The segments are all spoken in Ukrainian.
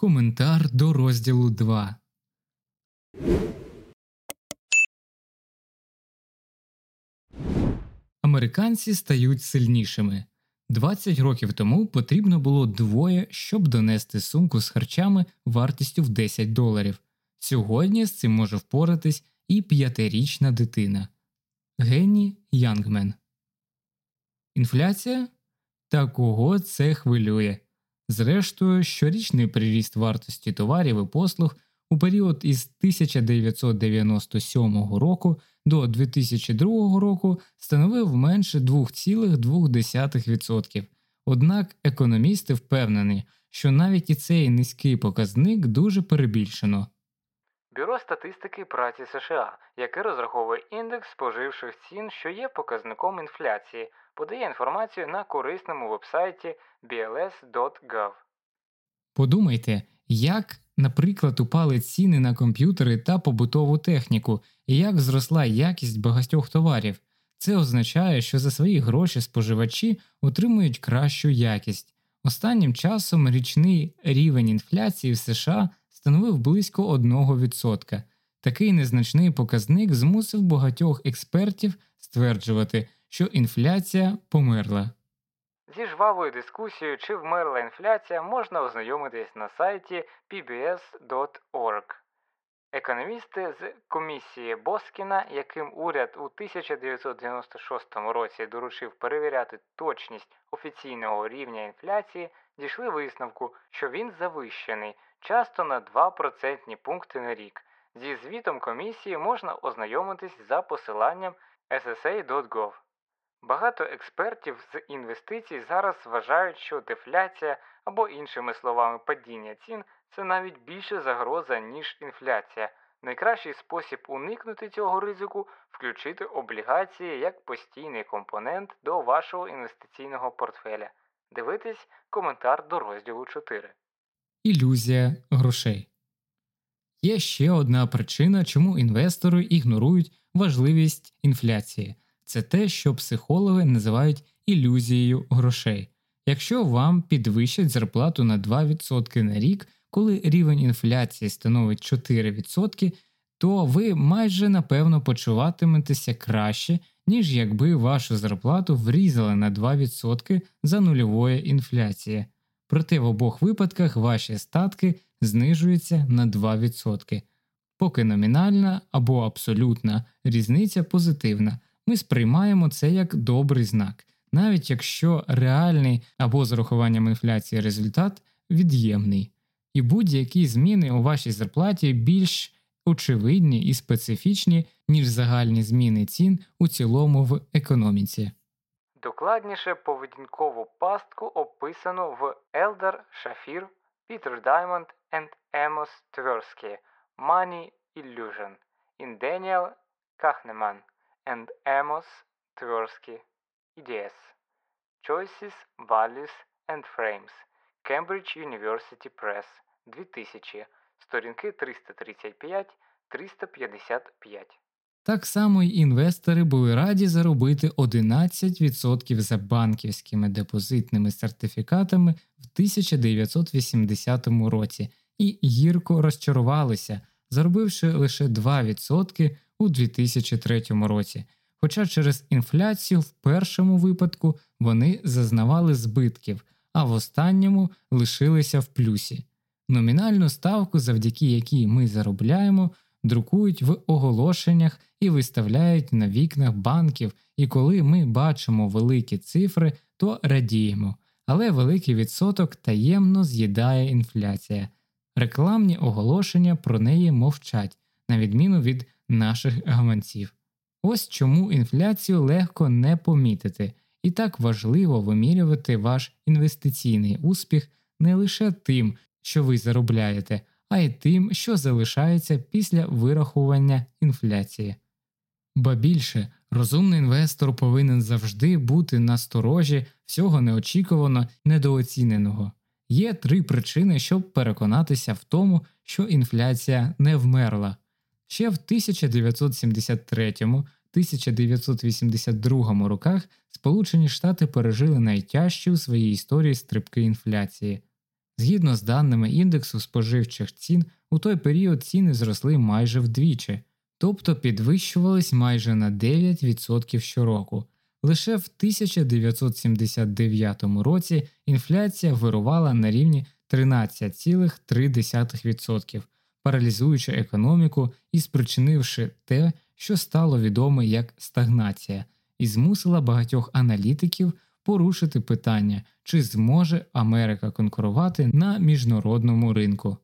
Коментар до розділу 2. Американці стають сильнішими. 20 років тому потрібно було двоє, щоб донести сумку з харчами вартістю в 10 доларів. Сьогодні з цим може впоратись і п'ятирічна дитина. Генні Янгмен. Інфляція? Та кого це хвилює? Зрештою, щорічний приріст вартості товарів і послуг у період із 1997 року до 2002 року становив менше 2,2%. Однак економісти впевнені, що навіть і цей низький показник дуже перебільшено. Бюро статистики праці США, яке розраховує індекс споживчих цін, що є показником інфляції, подає інформацію на корисному вебсайті bls.gov. Подумайте, як, наприклад, упали ціни на комп'ютери та побутову техніку, і як зросла якість багатьох товарів. Це означає, що за свої гроші споживачі отримують кращу якість. Останнім часом річний рівень інфляції в США становив близько 1%. Такий незначний показник змусив багатьох експертів стверджувати, що інфляція померла. Зі жвавою дискусією, чи вмерла інфляція, можна ознайомитись на сайті pbs.org. Економісти з комісії Боскіна, яким уряд у 1996 році доручив перевіряти точність офіційного рівня інфляції, дійшли висновку, що він завищений, часто на 2 процентні пункти на рік. Зі звітом комісії можна ознайомитись за посиланням ssa.gov. Багато експертів з інвестицій зараз вважають, що дефляція або іншими словами падіння цін це навіть більша загроза, ніж інфляція. Найкращий спосіб уникнути цього ризику включити облігації як постійний компонент до вашого інвестиційного портфеля. Дивитись коментар до розділу 4. Ілюзія грошей. Є ще одна причина, чому інвестори ігнорують важливість інфляції це те, що психологи називають ілюзією грошей. Якщо вам підвищать зарплату на 2% на рік, коли рівень інфляції становить 4%, то ви майже напевно почуватиметеся краще, ніж якби вашу зарплату врізали на 2% за нульової інфляції. Проте в обох випадках ваші статки знижуються на 2%. Поки номінальна або абсолютна різниця позитивна, ми сприймаємо це як добрий знак, навіть якщо реальний або з урахуванням інфляції результат від'ємний, і будь-які зміни у вашій зарплаті більш очевидні і специфічні, ніж загальні зміни цін у цілому в економіці. Докладніше поведінкову пастку описано в Елдер Шафір, Пітер Даймонд and Емос Тверські Money Illusion Daniel Kahneman and Amos Tversky EDS Choices, Values and Frames Cambridge University Press 2000 сторінки 335-355 Так само й інвестори були раді заробити 11% за банківськими депозитними сертифікатами в 1980 році і гірко розчарувалися, заробивши лише 2% у 2003 році. Хоча через інфляцію в першому випадку вони зазнавали збитків, а в останньому лишилися в плюсі. Номінальну ставку, завдяки якій ми заробляємо, друкують в оголошеннях і виставляють на вікнах банків, і коли ми бачимо великі цифри, то радіємо, але великий відсоток таємно з'їдає інфляція. Рекламні оголошення про неї мовчать, на відміну від наших гаманців. Ось чому інфляцію легко не помітити, і так важливо вимірювати ваш інвестиційний успіх не лише тим, що ви заробляєте, а й тим, що залишається після вирахування інфляції. Ба більше розумний інвестор повинен завжди бути насторожі всього неочікувано недооціненого. Є три причини, щоб переконатися в тому, що інфляція не вмерла. Ще в 1983-1982 роках Сполучені Штати пережили найтяжчі у своїй історії стрибки інфляції. Згідно з даними індексу споживчих цін, у той період ціни зросли майже вдвічі, тобто підвищувались майже на 9% щороку. Лише в 1979 році інфляція вирувала на рівні 13,3%, паралізуючи економіку і спричинивши те, що стало відоме як стагнація, і змусила багатьох аналітиків порушити питання, чи зможе Америка конкурувати на міжнародному ринку.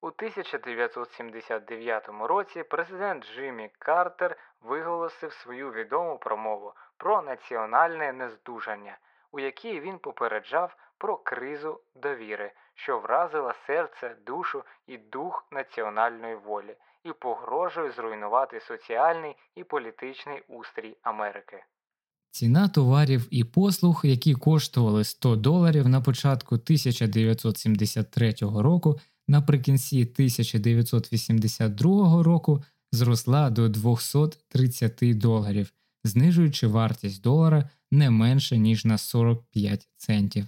У 1979 році президент Джиммі Картер виголосив свою відому промову про національне нездужання, у якій він попереджав про кризу довіри, що вразила серце, душу і дух національної волі, і погрожує зруйнувати соціальний і політичний устрій Америки. Ціна товарів і послуг, які коштували 100 доларів на початку 1973 року, наприкінці 1982 року зросла до 230 доларів, знижуючи вартість долара не менше ніж на 45 центів.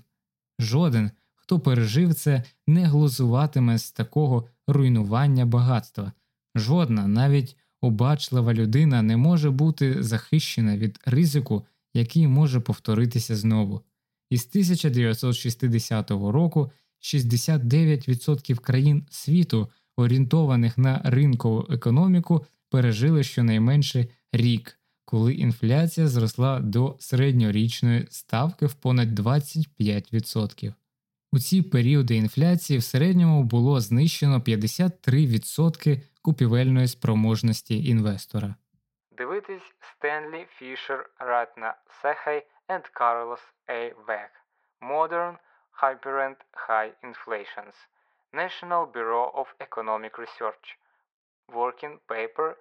Жоден, хто пережив це, не глузуватиме з такого руйнування багатства. Жодна, навіть обачлива людина не може бути захищена від ризику, який може повторитися знову. Із 1960 року 69% країн світу, орієнтованих на ринкову економіку, пережили щонайменше рік, коли інфляція зросла до середньорічної ставки в понад 25%. У ці періоди інфляції в середньому було знищено 53% купівельної спроможності інвестора. Дивитись Стенлі Фішер Ратна Сехай and Carlos A. Вег Modern Hyperend High Inflations National Bureau of Economic Research Working Paper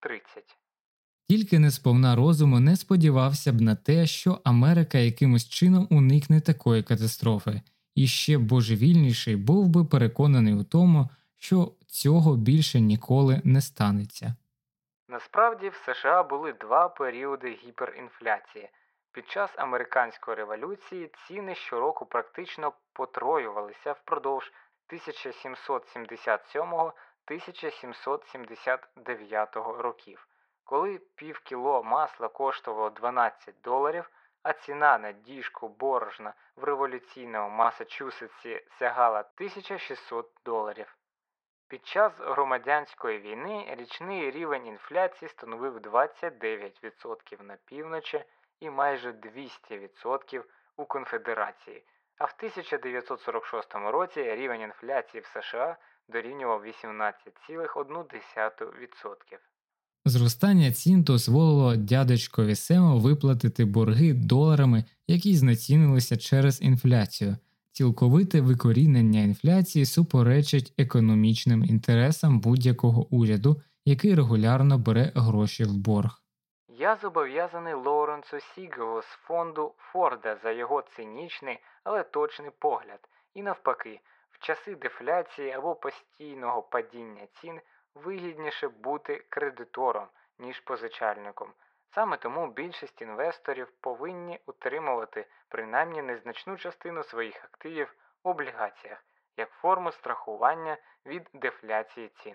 8930 Тільки не сповна розуму не сподівався б на те, що Америка якимось чином уникне такої катастрофи, і ще божевільніший був би переконаний у тому, що цього більше ніколи не станеться. Насправді в США були два періоди гіперінфляції. Під час американської революції ціни щороку практично потроювалися впродовж 1777-1779 років. Коли пів кіло масла коштувало 12 доларів, а ціна на діжку борошна в революційному Масачусетсі сягала 1600 доларів. Під час громадянської війни річний рівень інфляції становив 29% на півночі і майже 200% у Конфедерації, а в 1946 році рівень інфляції в США дорівнював 18,1%. Зростання цін дозволило дядечкові Сему виплатити борги доларами, які знецінилися через інфляцію. Цілковите викорінення інфляції суперечить економічним інтересам будь-якого уряду, який регулярно бере гроші в борг. Я зобов'язаний Лоуренсу Сігелу з фонду Форда за його цинічний, але точний погляд, і навпаки, часи дефляції або постійного падіння цін вигідніше бути кредитором, ніж позичальником. Саме тому більшість інвесторів повинні утримувати принаймні незначну частину своїх активів в облігаціях як форму страхування від дефляції цін.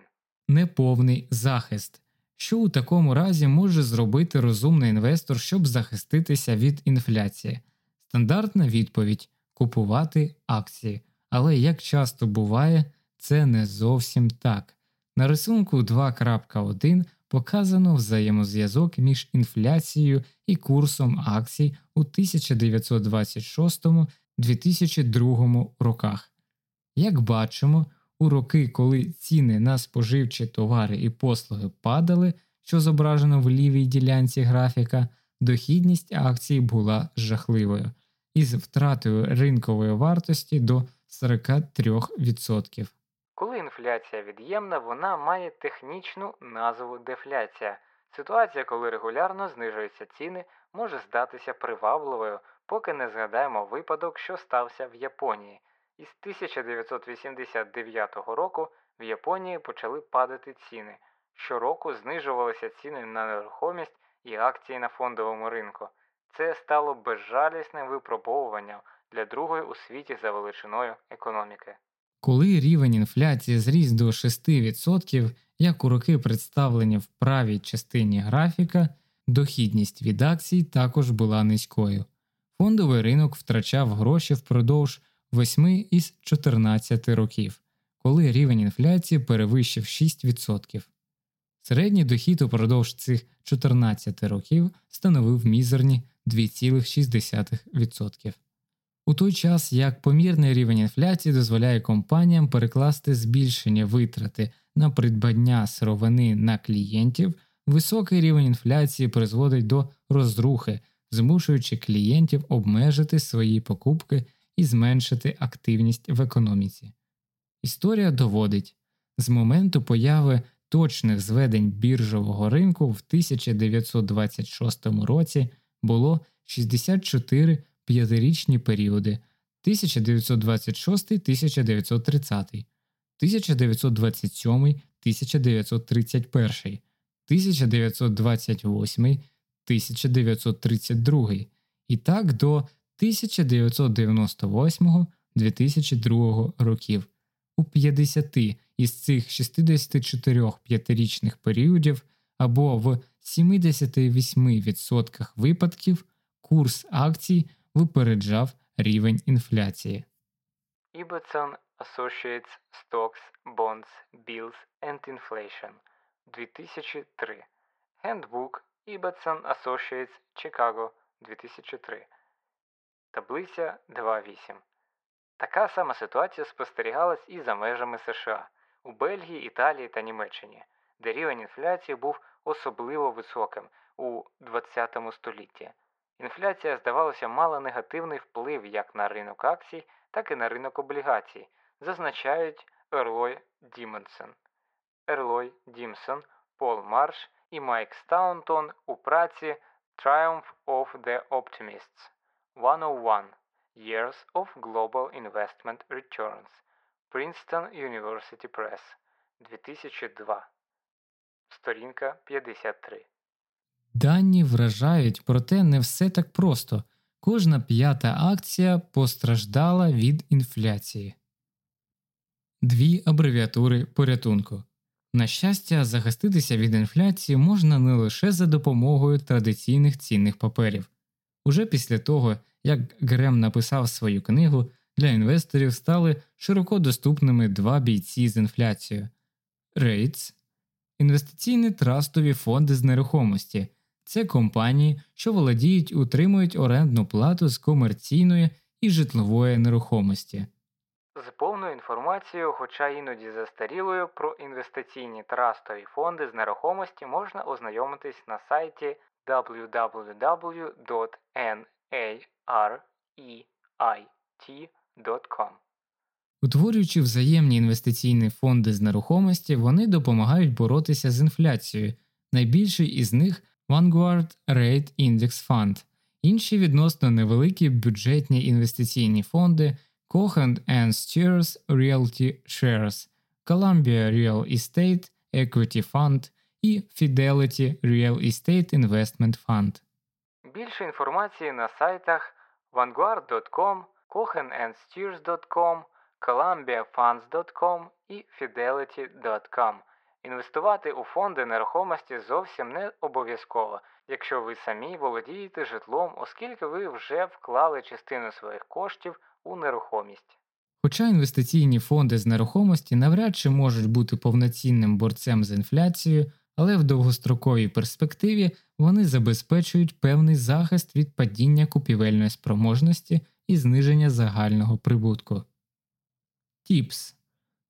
Неповний захист. Що у такому разі може зробити розумний інвестор, щоб захиститися від інфляції? Стандартна відповідь купувати акції. Але як часто буває, це не зовсім так. На рисунку 2.1 показано взаємозв'язок між інфляцією і курсом акцій у 1926-2002 роках. Як бачимо, у роки, коли ціни на споживчі товари і послуги падали, що зображено в лівій ділянці графіка, дохідність акцій була жахливою, із втратою ринкової вартості до 43%. Коли інфляція від'ємна, вона має технічну назву дефляція. Ситуація, коли регулярно знижуються ціни, може здатися привабливою, поки не згадаємо випадок, що стався в Японії. Із 1989 року в Японії почали падати ціни. Щороку знижувалися ціни на нерухомість і акції на фондовому ринку. Це стало безжалісним випробовуванням для другої у світі за величиною економіки. Коли рівень інфляції зріс до 6%, як у роки представлені в правій частині графіка, дохідність від акцій також була низькою. Фондовий ринок втрачав гроші впродовж 8 із 14 років, коли рівень інфляції перевищив 6%. Середній дохід упродовж цих 14 років становив мізерні 2,6%. У той час як помірний рівень інфляції дозволяє компаніям перекласти збільшення витрати на придбання сировини на клієнтів, високий рівень інфляції призводить до розрухи, змушуючи клієнтів обмежити свої покупки і зменшити активність в економіці. Історія доводить з моменту появи точних зведень біржового ринку в 1926 році було 64 п'ятирічні періоди 1926-1930, 1927-1931, 1928-1932 і так до 1998-2002 років. У 50 із цих 64 п'ятирічних періодів або в 78% випадків курс акцій випереджав рівень інфляції. Ibbotson Associates Stocks, Bonds, Bills and Inflation 2003 Handbook Ibbotson Associates Chicago 2003 Таблиця 2.8 Така сама ситуація спостерігалась і за межами США у Бельгії, Італії та Німеччині, де рівень інфляції був особливо високим у ХХ столітті. Інфляція, здавалося, мала негативний вплив як на ринок акцій, так і на ринок облігацій, зазначають Ерлой Дімонсон. Ерлой Дімсон, Пол Марш і Майк Стаунтон у праці Triumph of the Optimists 101 Years of Global Investment Returns Princeton University Press 2002. Сторінка 53. Дані вражають, проте не все так просто. Кожна п'ята акція постраждала від інфляції. Дві абревіатури порятунку. На щастя, захиститися від інфляції можна не лише за допомогою традиційних цінних паперів. Уже після того, як Грем написав свою книгу, для інвесторів стали широко доступними два бійці з інфляцією REITs – інвестиційні трастові фонди з нерухомості. Це компанії, що володіють утримують орендну плату з комерційної і житлової нерухомості. З повною інформацією, хоча іноді застарілою, про інвестиційні трастові фонди з нерухомості можна ознайомитись на сайті www.nareit.com. Утворюючи взаємні інвестиційні фонди з нерухомості, вони допомагають боротися з інфляцією. Найбільший із них Vanguard Rate Index Fund, інші відносно невеликі бюджетні інвестиційні фонди Cohen and Steers Realty Shares, Columbia Real Estate Equity Fund і Fidelity Real Estate Investment Fund. Більше інформації на сайтах vanguard.com, cohenandsteers.com, columbiafunds.com і fidelity.com. Інвестувати у фонди нерухомості зовсім не обов'язково, якщо ви самі володієте житлом, оскільки ви вже вклали частину своїх коштів у нерухомість. Хоча інвестиційні фонди з нерухомості навряд чи можуть бути повноцінним борцем з інфляцією, але в довгостроковій перспективі вони забезпечують певний захист від падіння купівельної спроможності і зниження загального прибутку. ТІПС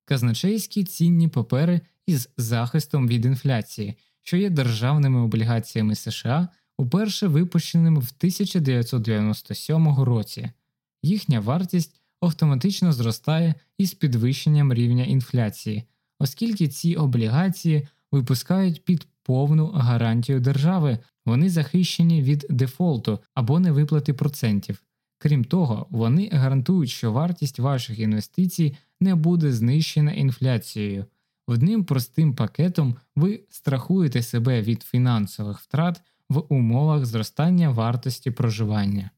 казначейські цінні папери із захистом від інфляції, що є державними облігаціями США, уперше випущеними в 1997 році. Їхня вартість автоматично зростає із підвищенням рівня інфляції, оскільки ці облігації випускають під повну гарантію держави, вони захищені від дефолту або невиплати процентів. Крім того, вони гарантують, що вартість ваших інвестицій не буде знищена інфляцією. Одним простим пакетом ви страхуєте себе від фінансових втрат в умовах зростання вартості проживання.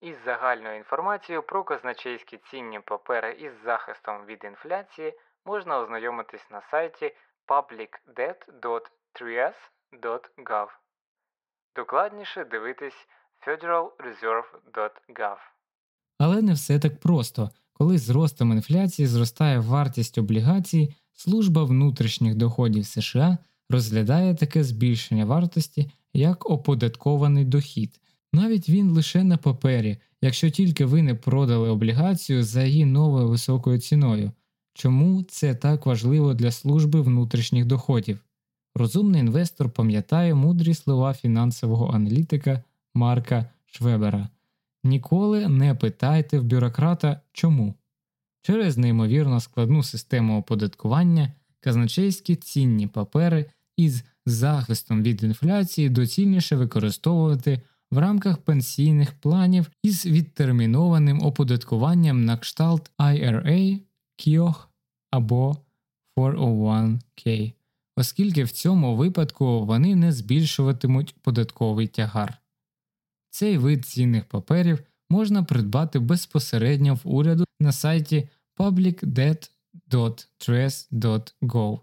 Із загальною інформацією про казначейські цінні папери із захистом від інфляції можна ознайомитись на сайті publicdebt.3s.gov. Докладніше дивитись federalreserve.gov. Але не все так просто. Коли з ростом інфляції зростає вартість облігацій, служба внутрішніх доходів США розглядає таке збільшення вартості як оподаткований дохід. Навіть він лише на папері, якщо тільки ви не продали облігацію за її новою високою ціною. Чому це так важливо для служби внутрішніх доходів? Розумний інвестор пам'ятає мудрі слова фінансового аналітика Марка Швебера. Ніколи не питайте в бюрократа чому. Через неймовірно складну систему оподаткування казначейські цінні папери із захистом від інфляції доцільніше використовувати в рамках пенсійних планів із відтермінованим оподаткуванням на кшталт IRA, KIOH або 401K, оскільки в цьому випадку вони не збільшуватимуть податковий тягар. Цей вид цінних паперів можна придбати безпосередньо в уряду на сайті publicdebt.tres.gov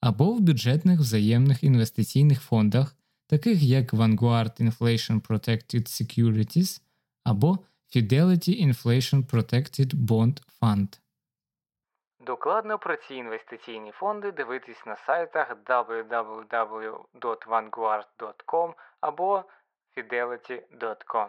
або в бюджетних взаємних інвестиційних фондах, таких як Vanguard Inflation Protected Securities або Fidelity Inflation Protected Bond Fund. Докладно про ці інвестиційні фонди дивитись на сайтах www.vanguard.com або fidelity.com.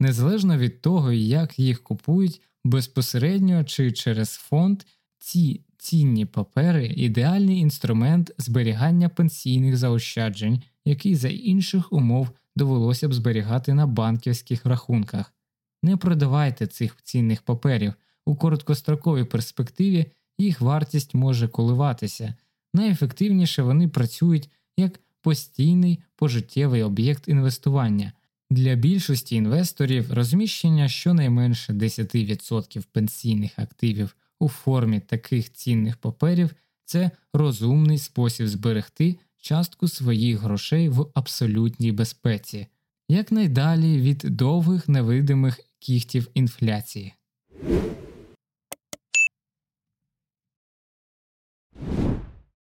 Незалежно від того, як їх купують безпосередньо чи через фонд, ці цінні папери ідеальний інструмент зберігання пенсійних заощаджень, який за інших умов довелося б зберігати на банківських рахунках. Не продавайте цих цінних паперів. У короткостроковій перспективі їх вартість може коливатися. Найефективніше вони працюють як постійний пожиттєвий об'єкт інвестування. Для більшості інвесторів розміщення щонайменше 10% пенсійних активів у формі таких цінних паперів це розумний спосіб зберегти частку своїх грошей в абсолютній безпеці, якнайдалі від довгих невидимих кіхтів інфляції.